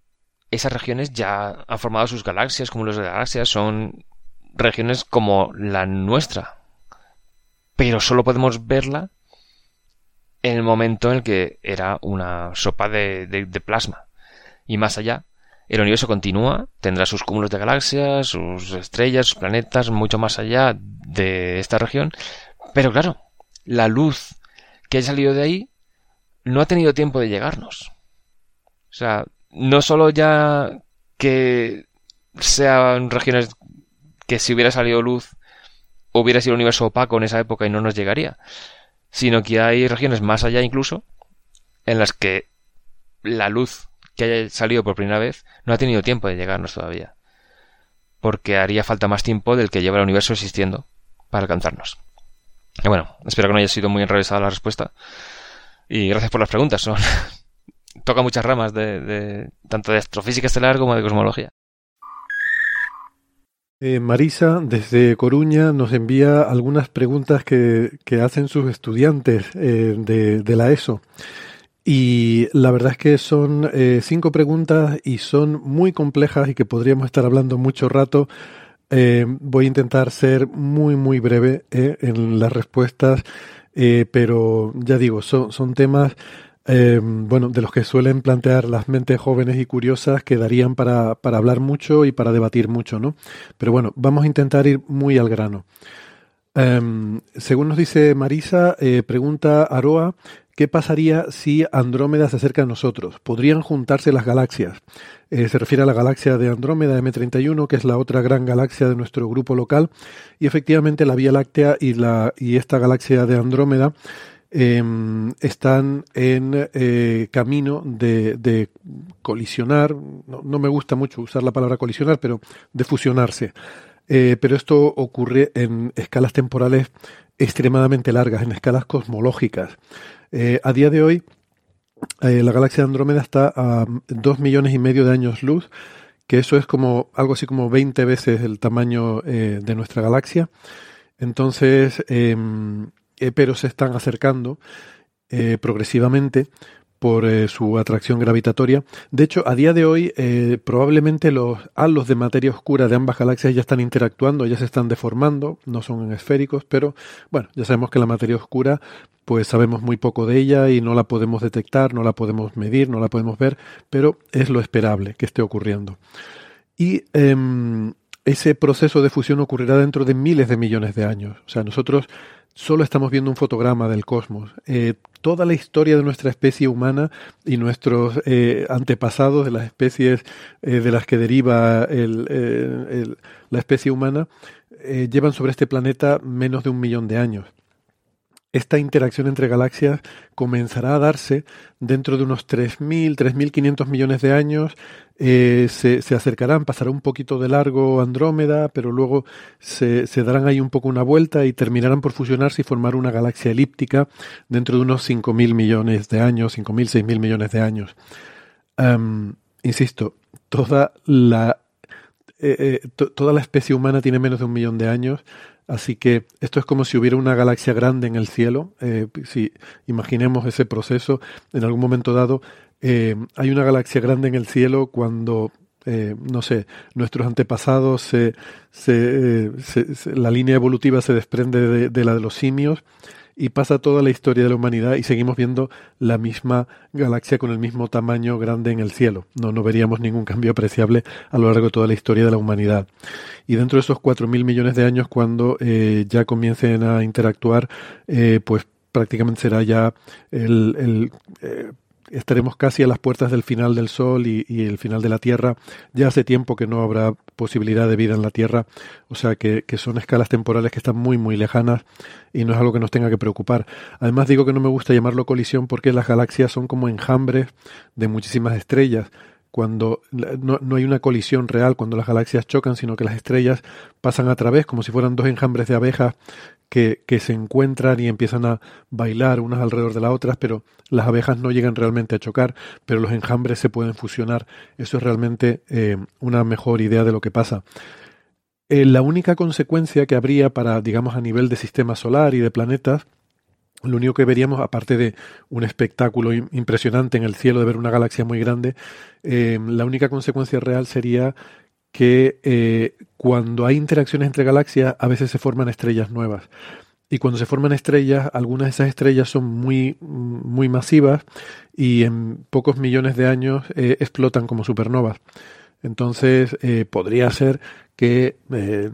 esas regiones ya han formado sus galaxias, como los de galaxias, son regiones como la nuestra. Pero solo podemos verla en el momento en el que era una sopa de, de plasma. Y más allá, el universo continúa, tendrá sus cúmulos de galaxias, sus estrellas, sus planetas, mucho más allá de esta región. Pero claro, la luz que ha salido de ahí no ha tenido tiempo de llegarnos. O sea, no solo ya que sean regiones que si hubiera salido luz hubiera sido un universo opaco en esa época y no nos llegaría, sino que hay regiones más allá incluso en las que la luz que haya salido por primera vez no ha tenido tiempo de llegarnos todavía, porque haría falta más tiempo del que lleva el universo existiendo para alcanzarnos. Bueno, espero que no haya sido muy enrevesada la respuesta. Y gracias por las preguntas. Son... [LAUGHS] Toca muchas ramas de, tanto de astrofísica estelar como de cosmología. Eh, Marisa, desde Coruña, nos envía algunas preguntas que, hacen sus estudiantes eh, de, la ESO. Y la verdad es que son eh, cinco preguntas y son muy complejas y que podríamos estar hablando mucho rato eh, voy a intentar ser muy, muy breve eh, en las respuestas, eh, pero ya digo, son, son temas, bueno, de los que suelen plantear las mentes jóvenes y curiosas que darían para, para hablar mucho y para debatir mucho, ¿no? Pero bueno, vamos a intentar ir muy al grano. Em, según nos dice Marisa, pregunta Aroa, ¿qué pasaría si Andrómeda se acerca a nosotros? ¿Podrían juntarse las galaxias? Eh, se refiere a la galaxia de Andrómeda M31, que es la otra gran galaxia de nuestro grupo local. Y efectivamente la Vía Láctea y, esta galaxia de Andrómeda em, están en eh, camino de, colisionar. No, me gusta mucho usar la palabra colisionar, pero de fusionarse. Eh, pero esto ocurre en escalas temporales extremadamente largas, en escalas cosmológicas. A día de hoy, eh, la galaxia de Andrómeda está a dos millones y medio de años luz, que eso es como algo así como 20 veces el tamaño eh, de nuestra galaxia. Entonces, em, eh, pero se están acercando progresivamente por eh, su atracción gravitatoria. De hecho, a día de hoy, eh, probablemente los halos de materia oscura de ambas galaxias ya están interactuando, ya se están deformando, no son esféricos, pero bueno, ya sabemos que la materia oscura, pues sabemos muy poco de ella y no la podemos detectar, no la podemos medir, no la podemos ver, pero es lo esperable que esté ocurriendo. Y em, ese proceso de fusión ocurrirá dentro de miles de millones de años. O sea, nosotros solo estamos viendo un fotograma del cosmos. Eh, toda la historia de nuestra especie humana y nuestros eh, antepasados de las especies eh, de las que deriva la especie humana llevan sobre este planeta menos de un millón de años esta interacción entre galaxias comenzará a darse dentro de unos 3.000, 3.500 millones de años. Eh, se, acercarán, pasará un poquito de largo Andrómeda, pero luego se, darán ahí un poco una vuelta y terminarán por fusionarse y formar una galaxia elíptica dentro de unos 5.000 millones de años, 5.000, 6.000 millones de años. insisto, toda la, eh, eh, toda la especie humana tiene menos de un millón de años Así que esto es como si hubiera una galaxia grande en el cielo. Eh, si imaginemos ese proceso, en algún momento dado, eh, hay una galaxia grande en el cielo cuando, eh, no sé, nuestros antepasados, se, se, la línea evolutiva se desprende de la de los simios y pasa toda la historia de la humanidad y seguimos viendo la misma galaxia con el mismo tamaño grande en el cielo. No, no veríamos ningún cambio apreciable a lo largo de toda la historia de la humanidad. Y dentro de esos cuatro mil millones de años, cuando eh, ya comiencen a interactuar, eh, pues prácticamente será ya el, el eh, estaremos casi a las puertas del final del Sol y, el final de la Tierra. Ya hace tiempo que no habrá posibilidad de vida en la Tierra, o sea que, que, son escalas temporales que están muy, muy lejanas y no es algo que nos tenga que preocupar. Además digo que no me gusta llamarlo colisión porque las galaxias son como enjambres de muchísimas estrellas cuando no, no, hay una colisión real cuando las galaxias chocan, sino que las estrellas pasan a través como si fueran dos enjambres de abejas que, que, se encuentran y empiezan a bailar unas alrededor de las otras, pero las abejas no llegan realmente a chocar, pero los enjambres se pueden fusionar. Eso es realmente eh, una mejor idea de lo que pasa. Eh, la única consecuencia que habría para, digamos, a nivel de sistema solar y de planetas, lo único que veríamos, aparte de un espectáculo impresionante en el cielo de ver una galaxia muy grande, eh, la única consecuencia real sería que eh, cuando hay interacciones entre galaxias, a veces se forman estrellas nuevas. Y cuando se forman estrellas, algunas de esas estrellas son muy, muy masivas y en pocos millones de años explotan como supernovas. Entonces, podría ser que, eh,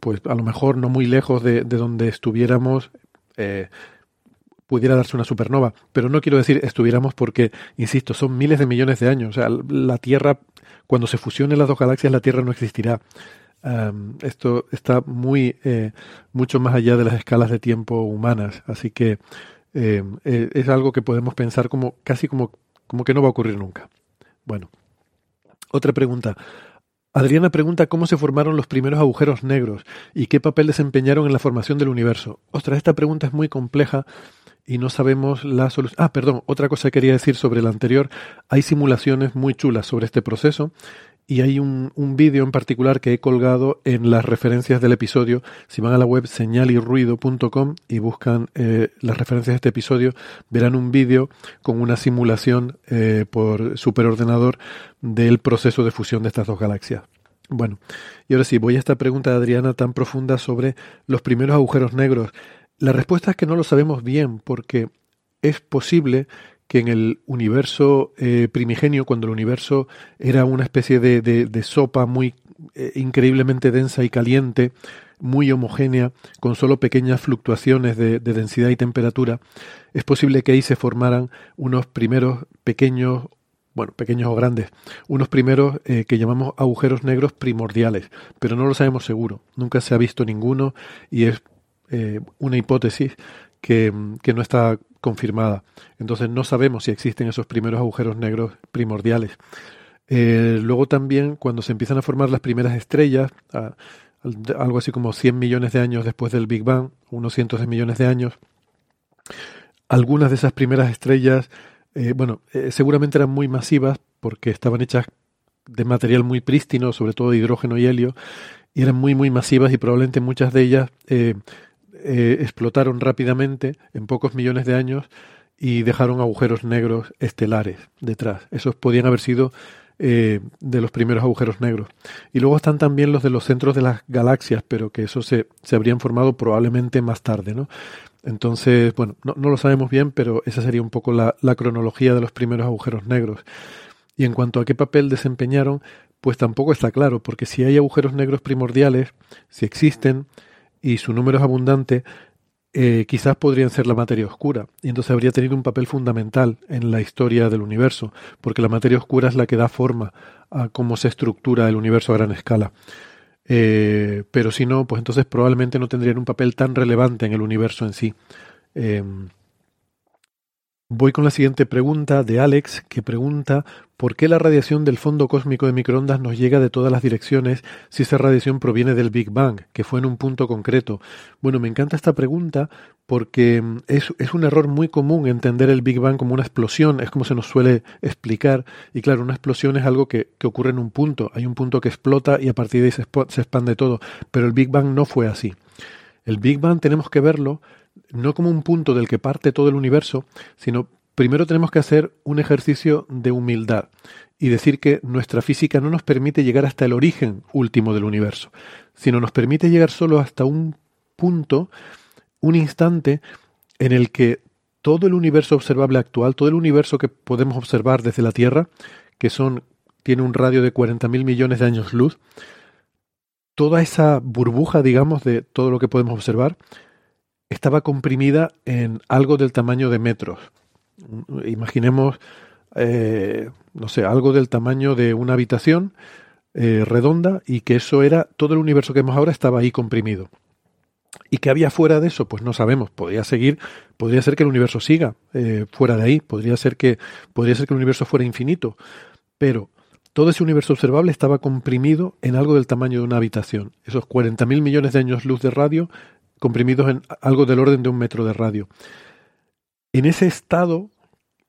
pues a lo mejor no muy lejos de, donde estuviéramos, eh, pudiera darse una supernova. Pero no quiero decir estuviéramos porque, insisto, son miles de millones de años. O sea, la Tierra, cuando se fusionen las dos galaxias, la Tierra no existirá. esto está muy, eh, mucho más allá de las escalas de tiempo humanas. Así que es algo que podemos pensar como casi como, como que no va a ocurrir nunca. Bueno, otra pregunta. Adriana pregunta cómo se formaron los primeros agujeros negros y qué papel desempeñaron en la formación del universo. Ostras, esta pregunta es muy compleja y no sabemos la solución. Ah, perdón, otra cosa que quería decir sobre el anterior. Hay simulaciones muy chulas sobre este proceso y hay un, vídeo en particular que he colgado en las referencias del episodio. Si van a la web señalirruido.com y buscan eh, las referencias de este episodio, verán un vídeo con una simulación eh, por superordenador del proceso de fusión de estas dos galaxias. Bueno, y ahora sí, voy a esta pregunta de Adriana tan profunda sobre los primeros agujeros negros. La respuesta es que no lo sabemos bien porque es posible que en el universo eh, primigenio, cuando el universo era una especie de, de, sopa muy eh, increíblemente densa y caliente, muy homogénea, con solo pequeñas fluctuaciones de, de, densidad y temperatura, es posible que ahí se formaran unos primeros pequeños, bueno, pequeños o grandes, unos primeros eh, que llamamos agujeros negros primordiales, pero no lo sabemos seguro, nunca se ha visto ninguno y es una hipótesis que, que no está confirmada. Entonces no sabemos si existen esos primeros agujeros negros primordiales. Eh, luego también cuando se empiezan a formar las primeras estrellas, algo así como 100 millones de años después del Big Bang, unos cientos de millones de años, algunas de esas primeras estrellas, eh, bueno, eh, seguramente eran muy masivas porque estaban hechas de material muy prístino, sobre todo de hidrógeno y helio, y eran muy, muy masivas y probablemente muchas de ellas eh, explotaron rápidamente en pocos millones de años y dejaron agujeros negros estelares detrás. Esos podían haber sido eh, de los primeros agujeros negros. Y luego están también los de los centros de las galaxias, pero que eso se, se habrían formado probablemente más tarde, ¿no? Entonces, bueno, no, lo sabemos bien, pero esa sería un poco la, la cronología de los primeros agujeros negros. Y en cuanto a qué papel desempeñaron, pues tampoco está claro, porque si hay agujeros negros primordiales, si existen, y su número es abundante, eh, quizás podrían ser la materia oscura, y entonces habría tenido un papel fundamental en la historia del universo, porque la materia oscura es la que da forma a cómo se estructura el universo a gran escala. Eh, pero si no, pues entonces probablemente no tendrían un papel tan relevante en el universo en sí. Eh, Voy con la siguiente pregunta de Alex, que pregunta ¿por qué la radiación del fondo cósmico de microondas nos llega de todas las direcciones si esa radiación proviene del Big Bang, que fue en un punto concreto? Bueno, me encanta esta pregunta porque mm, es, un error muy común entender el Big Bang como una explosión, es como se nos suele explicar, y claro, una explosión es algo que, ocurre en un punto, hay un punto que explota y a partir de ahí se expande todo, pero el Big Bang no fue así. El Big Bang tenemos que verlo no como un punto del que parte todo el universo, sino primero tenemos que hacer un ejercicio de humildad y decir que nuestra física no nos permite llegar hasta el origen último del universo, sino nos permite llegar solo hasta un punto, un instante en el que todo el universo observable actual, todo el universo que podemos observar desde la Tierra, que son tiene un radio de 40.000 millones de años luz, toda esa burbuja, digamos, de todo lo que podemos observar, estaba comprimida en algo del tamaño de metros. Imaginemos, eh, no sé, algo del tamaño de una habitación eh, redonda y que eso era, todo el universo que vemos ahora estaba ahí comprimido. ¿Y qué había fuera de eso? Pues no sabemos. Podría seguir, podría ser que el universo siga eh, fuera de ahí, podría ser que, podría ser que el universo fuera infinito, pero todo ese universo observable estaba comprimido en algo del tamaño de una habitación. Esos 40.000 millones de años luz de radio comprimidos en algo del orden de un metro de radio. En ese estado,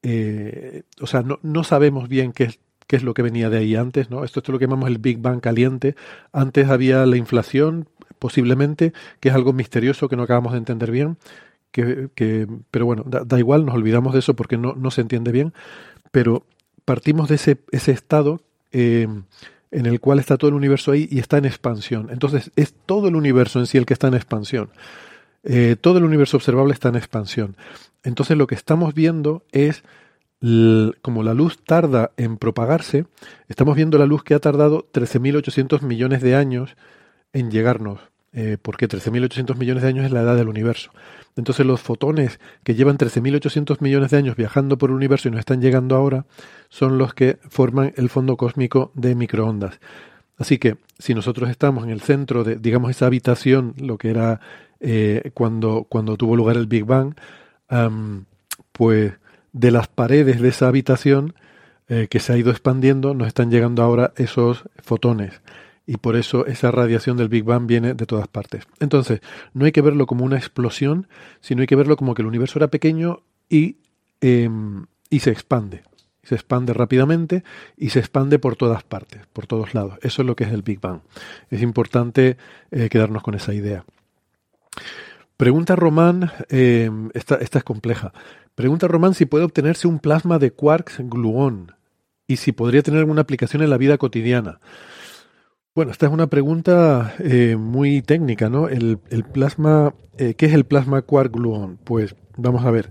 eh, o sea, no, no, sabemos bien qué, qué es lo que venía de ahí antes, ¿no? Esto, es lo que llamamos el Big Bang caliente. Antes había la inflación, posiblemente, que es algo misterioso que no acabamos de entender bien. Que, que pero bueno, da, igual, nos olvidamos de eso porque no, no se entiende bien. Pero partimos de ese, ese estado eh, en el cual está todo el universo ahí y está en expansión. Entonces, es todo el universo en sí el que está en expansión. Eh, todo el universo observable está en expansión. Entonces, lo que estamos viendo es como la luz tarda en propagarse, estamos viendo la luz que ha tardado 13.800 millones de años en llegarnos, eh, porque 13.800 millones de años es la edad del universo. Entonces los fotones que llevan 13.800 millones de años viajando por el universo y nos están llegando ahora son los que forman el fondo cósmico de microondas. Así que si nosotros estamos en el centro de, digamos, esa habitación, lo que era eh, cuando, cuando tuvo lugar el Big Bang, pues de las paredes de esa habitación eh, que se ha ido expandiendo, nos están llegando ahora esos fotones. Y por eso esa radiación del Big Bang viene de todas partes. Entonces, no hay que verlo como una explosión, sino hay que verlo como que el universo era pequeño y, em, y se expande. Se expande rápidamente y se expande por todas partes, por todos lados. Eso es lo que es el Big Bang. Es importante eh, quedarnos con esa idea. Pregunta Román, em, esta, esta, es compleja. Pregunta Román si puede obtenerse un plasma de quarks gluón y si podría tener alguna aplicación en la vida cotidiana. Bueno, esta es una pregunta eh, muy técnica, ¿no? El, plasma, eh, ¿qué es el plasma quark gluón? Pues vamos a ver.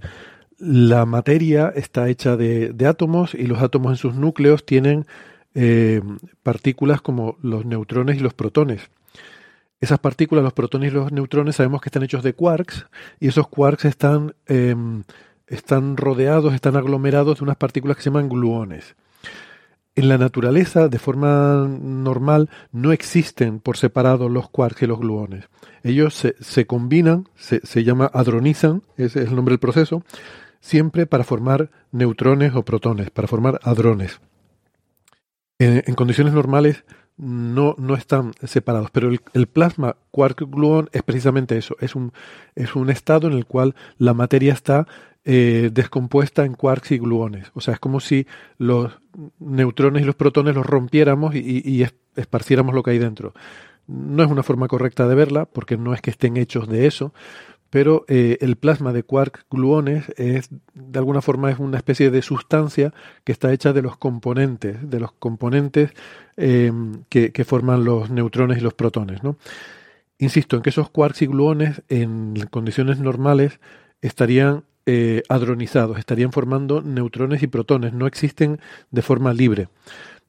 La materia está hecha de, átomos y los átomos en sus núcleos tienen eh, partículas como los neutrones y los protones. Esas partículas, los protones y los neutrones, sabemos que están hechos de quarks y esos quarks están em, están rodeados, están aglomerados de unas partículas que se llaman gluones. En la naturaleza, de forma normal, no existen por separado los quarks y los gluones. Ellos se, combinan, se, llama hadronizan, ese es el nombre del proceso, siempre para formar neutrones o protones, para formar hadrones. En, condiciones normales no, no, están separados, pero el, plasma quark-gluón es precisamente eso, es un, es un estado en el cual la materia está eh, descompuesta en quarks y gluones. O sea, es como si los neutrones y los protones los rompiéramos y, esparciéramos lo que hay dentro. No es una forma correcta de verla, porque no es que estén hechos de eso, pero eh, el plasma de quark gluones es, de alguna forma, es una especie de sustancia que está hecha de los componentes, de los componentes eh, que, que, forman los neutrones y los protones. ¿no? Insisto en que esos quarks y gluones en condiciones normales estarían eh, hadronizados, estarían formando neutrones y protones, no existen de forma libre.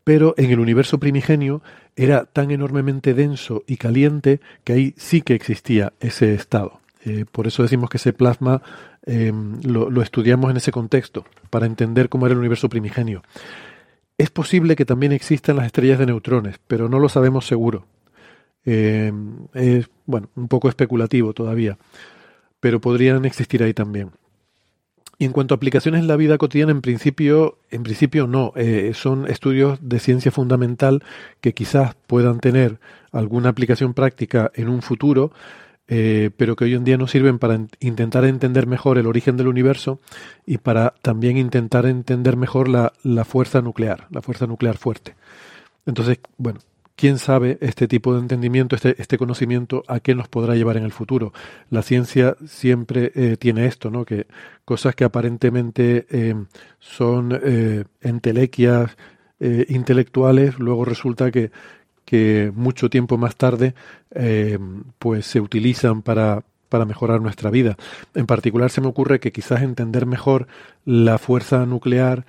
Pero en el universo primigenio era tan enormemente denso y caliente que ahí sí que existía ese estado. Eh, por eso decimos que ese plasma em, lo, estudiamos en ese contexto, para entender cómo era el universo primigenio. Es posible que también existan las estrellas de neutrones, pero no lo sabemos seguro. Em, es, bueno, un poco especulativo todavía, pero podrían existir ahí también. Y en cuanto a aplicaciones en la vida cotidiana, en principio, en principio no. Eh, son estudios de ciencia fundamental que quizás puedan tener alguna aplicación práctica en un futuro, eh, pero que hoy en día no sirven para intentar entender mejor el origen del universo y para también intentar entender mejor la, la fuerza nuclear, la fuerza nuclear fuerte. Entonces, bueno, quién sabe este tipo de entendimiento, este, este, conocimiento, a qué nos podrá llevar en el futuro. La ciencia siempre eh, tiene esto, ¿no? Que cosas que aparentemente eh, son eh, entelequias intelectuales, luego resulta que, que, mucho tiempo más tarde pues se utilizan para, para mejorar nuestra vida. En particular se me ocurre que quizás entender mejor la fuerza nuclear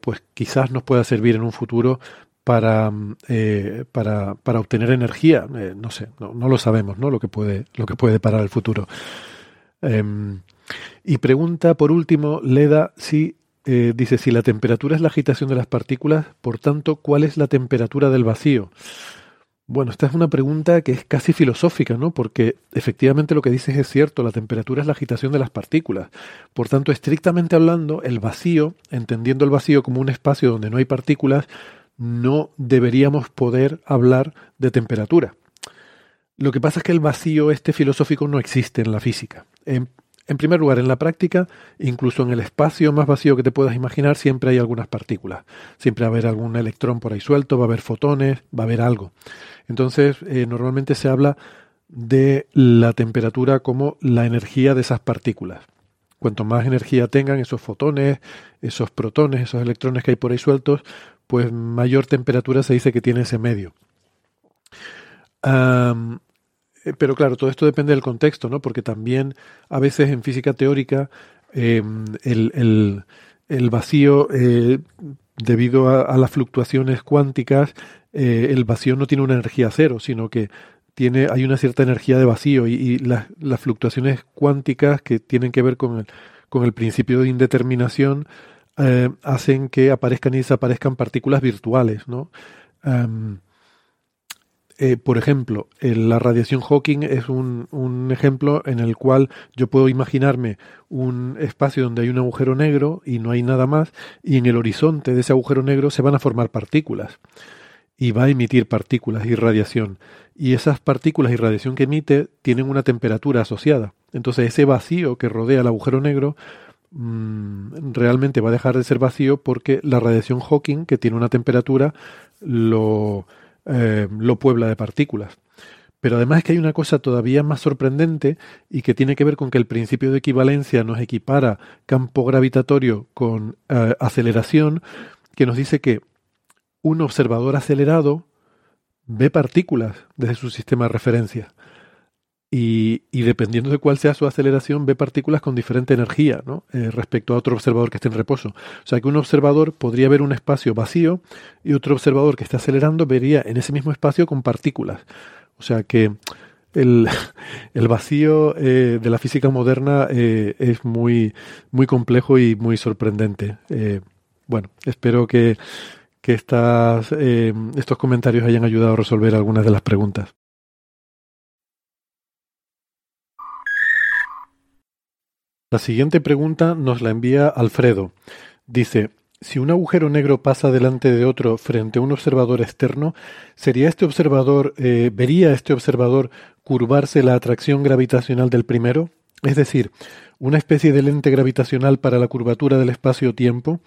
pues quizás nos pueda servir en un futuro para, eh, para, para, obtener energía. Eh, no sé, no, lo sabemos, ¿no? Lo que puede, lo que puede parar el futuro. Em, y pregunta, por último, Leda, si eh, dice si la temperatura es la agitación de las partículas, por tanto, ¿cuál es la temperatura del vacío? Bueno, esta es una pregunta que es casi filosófica, ¿no? Porque efectivamente lo que dices es cierto, la temperatura es la agitación de las partículas. Por tanto, estrictamente hablando, el vacío, entendiendo el vacío como un espacio donde no hay partículas, no deberíamos poder hablar de temperatura. Lo que pasa es que el vacío este filosófico no existe en la física. En, primer lugar, en la práctica, incluso en el espacio más vacío que te puedas imaginar, siempre hay algunas partículas. Siempre va a haber algún electrón por ahí suelto, va a haber fotones, va a haber algo. Entonces, eh, normalmente se habla de la temperatura como la energía de esas partículas. Cuanto más energía tengan esos fotones, esos protones, esos electrones que hay por ahí sueltos, pues mayor temperatura se dice que tiene ese medio. Eh, pero claro, todo esto depende del contexto, ¿no? Porque también a veces en física teórica em, el, vacío, eh, debido a, las fluctuaciones cuánticas, eh, el vacío no tiene una energía cero, sino que tiene, hay una cierta energía de vacío y, las, fluctuaciones cuánticas que tienen que ver con el, principio de indeterminación hacen que aparezcan y desaparezcan partículas virtuales, ¿no? Eh, por ejemplo, la radiación Hawking es un, ejemplo en el cual yo puedo imaginarme un espacio donde hay un agujero negro y no hay nada más, y en el horizonte de ese agujero negro se van a formar partículas y va a emitir partículas y radiación. Y esas partículas y radiación que emite tienen una temperatura asociada. Entonces ese vacío que rodea el agujero negro mm, realmente va a dejar de ser vacío porque la radiación Hawking, que tiene una temperatura, lo eh, lo puebla de partículas. Pero además es que hay una cosa todavía más sorprendente y que tiene que ver con que el principio de equivalencia nos equipara campo gravitatorio con eh, aceleración, que nos dice que un observador acelerado ve partículas desde su sistema de referencia y, dependiendo de cuál sea su aceleración, ve partículas con diferente energía ¿no? Eh, respecto a otro observador que esté en reposo. O sea que un observador podría ver un espacio vacío y otro observador que esté acelerando vería en ese mismo espacio con partículas. O sea que [LAUGHS] el, vacío eh, de la física moderna eh, es muy, muy complejo y muy sorprendente. bueno, espero que, que estas, estos comentarios hayan ayudado a resolver algunas de las preguntas. La siguiente pregunta nos la envía Alfredo. Dice, si un agujero negro pasa delante de otro frente a un observador externo, ¿sería este observador, eh, vería este observador curvarse la atracción gravitacional del primero? Es decir, una especie de lente gravitacional para la curvatura del espacio-tiempo.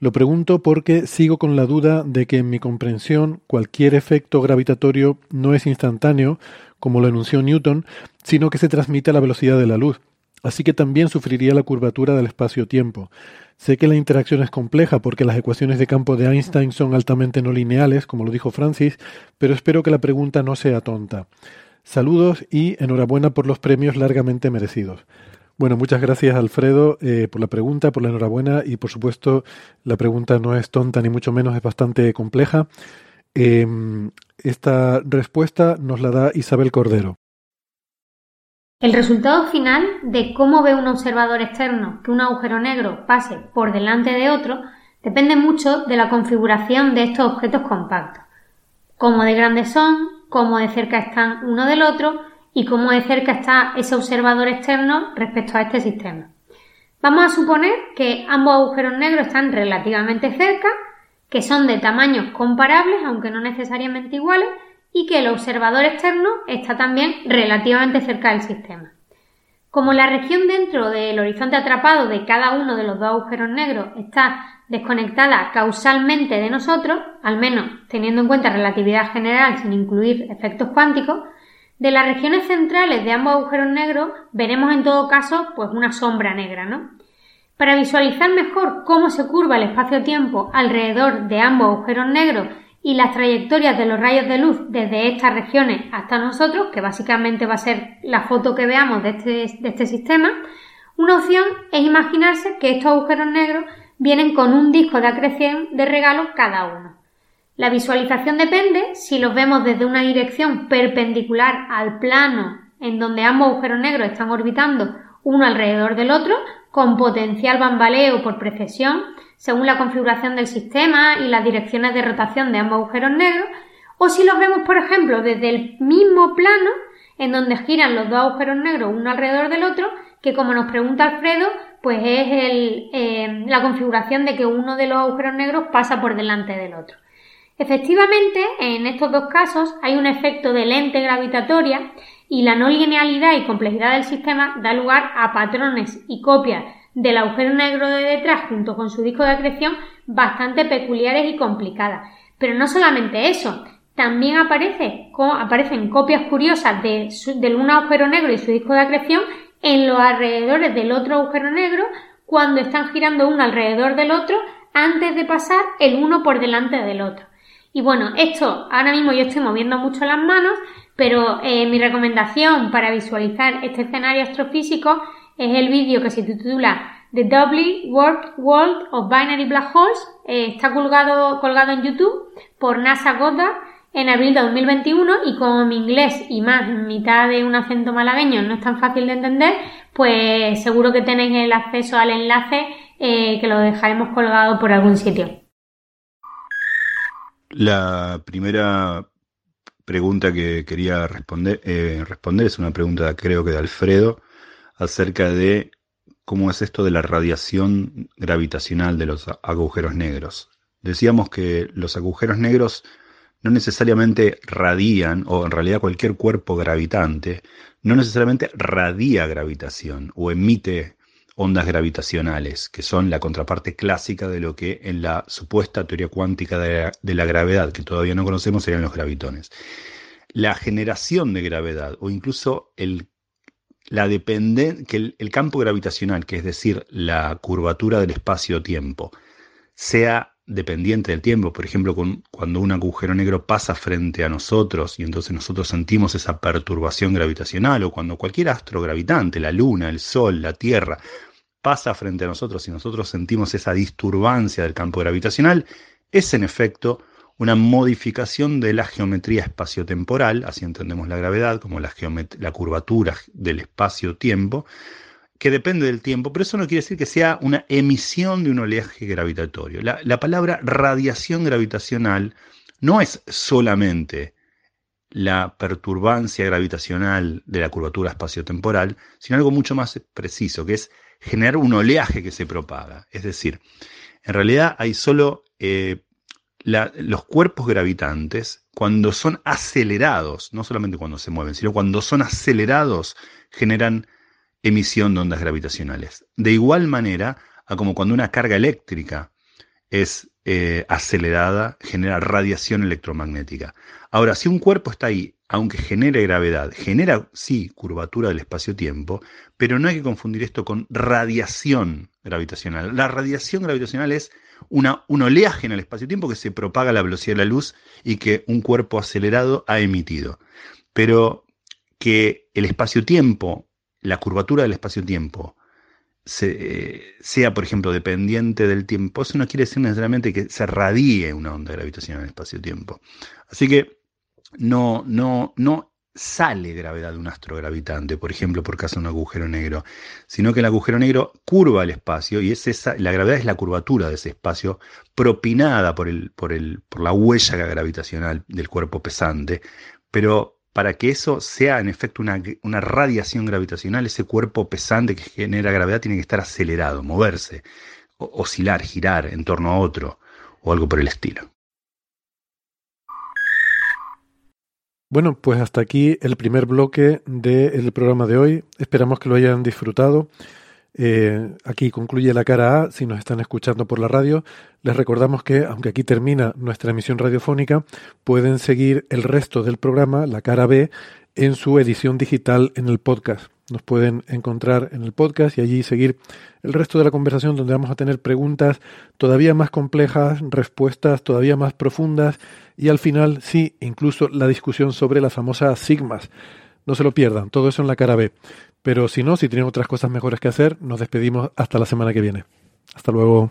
Lo pregunto porque sigo con la duda de que en mi comprensión cualquier efecto gravitatorio no es instantáneo, como lo enunció Newton, sino que se transmite a la velocidad de la luz así que también sufriría la curvatura del espacio-tiempo. Sé que la interacción es compleja porque las ecuaciones de campo de Einstein son altamente no lineales, como lo dijo Francis, pero espero que la pregunta no sea tonta. Saludos y enhorabuena por los premios largamente merecidos. Bueno, muchas gracias Alfredo eh, por la pregunta, por la enhorabuena y por supuesto la pregunta no es tonta ni mucho menos, es bastante compleja. Em, esta respuesta nos la da Isabel Cordero. El resultado final de cómo ve un observador externo que un agujero negro pase por delante de otro depende mucho de la configuración de estos objetos compactos, cómo de grandes son, cómo de cerca están uno del otro y cómo de cerca está ese observador externo respecto a este sistema. Vamos a suponer que ambos agujeros negros están relativamente cerca, que son de tamaños comparables, aunque no necesariamente iguales, y que el observador externo está también relativamente cerca del sistema. Como la región dentro del horizonte atrapado de cada uno de los dos agujeros negros está desconectada causalmente de nosotros, al menos teniendo en cuenta relatividad general sin incluir efectos cuánticos, de las regiones centrales de ambos agujeros negros veremos en todo caso pues una sombra negra, ¿no? Para visualizar mejor cómo se curva el espacio-tiempo alrededor de ambos agujeros negros y las trayectorias de los rayos de luz desde estas regiones hasta nosotros, que básicamente va a ser la foto que veamos de este, de este sistema, una opción es imaginarse que estos agujeros negros vienen con un disco de acreción de regalo cada uno. La visualización depende si los vemos desde una dirección perpendicular al plano en donde ambos agujeros negros están orbitando uno alrededor del otro, con potencial bambaleo por precesión, según la configuración del sistema y las direcciones de rotación de ambos agujeros negros, o si los vemos, por ejemplo, desde el mismo plano en donde giran los dos agujeros negros uno alrededor del otro, que como nos pregunta Alfredo, pues es eh, la configuración de que uno de los agujeros negros pasa por delante del otro. Efectivamente, en estos dos casos hay un efecto de lente gravitatoria y la no linealidad y complejidad del sistema da lugar a patrones y copias del agujero negro de detrás junto con su disco de acreción bastante peculiares y complicadas. Pero no solamente eso, también aparece, aparecen copias curiosas de, de un agujero negro y su disco de acreción en los alrededores del otro agujero negro cuando están girando uno alrededor del otro antes de pasar el uno por delante del otro. Y bueno, esto ahora mismo yo estoy moviendo mucho las manos, pero eh, mi recomendación para visualizar este escenario astrofísico es el vídeo que se titula The Doubly World World of Binary Black Holes. Eh, está colgado, colgado en YouTube por NASA Goddard en abril de 2021 y como mi inglés y más mitad de un acento malagueño no es tan fácil de entender, pues seguro que tenéis el acceso al enlace eh, que lo dejaremos colgado por algún sitio. La primera pregunta que quería responder, eh, responder es una pregunta creo que de Alfredo acerca de cómo es esto de la radiación gravitacional de los agujeros negros. Decíamos que los agujeros negros no necesariamente radian, o en realidad cualquier cuerpo gravitante, no necesariamente radia gravitación o emite ondas gravitacionales, que son la contraparte clásica de lo que en la supuesta teoría cuántica de la, gravedad, que todavía no conocemos, serían los gravitones. La generación de gravedad o incluso el, la que el campo gravitacional, que es decir, la curvatura del espacio-tiempo, sea dependiente del tiempo. Por ejemplo, cuando un agujero negro pasa frente a nosotros y entonces nosotros sentimos esa perturbación gravitacional, o cuando cualquier astro gravitante, la Luna, el Sol, la Tierra, pasa frente a nosotros y nosotros sentimos esa disturbancia del campo gravitacional, es en efecto una modificación de la geometría espaciotemporal, así entendemos la gravedad como la, la curvatura del espacio-tiempo, que depende del tiempo, pero eso no quiere decir que sea una emisión de un oleaje gravitatorio. La, palabra radiación gravitacional no es solamente la perturbancia gravitacional de la curvatura espaciotemporal, sino algo mucho más preciso, que es generar un oleaje que se propaga. Es decir, en realidad hay solo eh, los cuerpos gravitantes, cuando son acelerados, no solamente cuando se mueven, sino cuando son acelerados, generan emisión de ondas gravitacionales. De igual manera a como cuando una carga eléctrica es eh, acelerada, genera radiación electromagnética. Ahora, si un cuerpo está ahí, aunque genere gravedad, genera sí curvatura del espacio-tiempo, pero no hay que confundir esto con radiación gravitacional. La radiación gravitacional es una, un oleaje en el espacio-tiempo que se propaga a la velocidad de la luz y que un cuerpo acelerado ha emitido. Pero que el espacio-tiempo la curvatura del espacio-tiempo sea, por ejemplo, dependiente del tiempo, eso no quiere decir necesariamente que se radie una onda gravitacional en el espacio-tiempo. Así que no, no, no sale gravedad de un astro gravitante, por ejemplo, por caso de un agujero negro, sino que el agujero negro curva el espacio y es esa, la gravedad es la curvatura de ese espacio propinada por, el, por, el, por la huella gravitacional del cuerpo pesante, pero para que eso sea en efecto una, radiación gravitacional, ese cuerpo pesante que genera gravedad tiene que estar acelerado, moverse, oscilar, girar en torno a otro o algo por el estilo. Bueno, pues hasta aquí el primer bloque del programa de hoy. Esperamos que lo hayan disfrutado. Eh, aquí concluye la cara A. Si nos están escuchando por la radio, les recordamos que, aunque aquí termina nuestra emisión radiofónica, pueden seguir el resto del programa, la cara B, en su edición digital en el podcast. Nos pueden encontrar en el podcast y allí seguir el resto de la conversación donde vamos a tener preguntas todavía más complejas, respuestas todavía más profundas y al final, sí, incluso la discusión sobre las famosas sigmas. No se lo pierdan, todo eso en la cara B. Pero si no, si tienen otras cosas mejores que hacer, nos despedimos hasta la semana que viene. Hasta luego.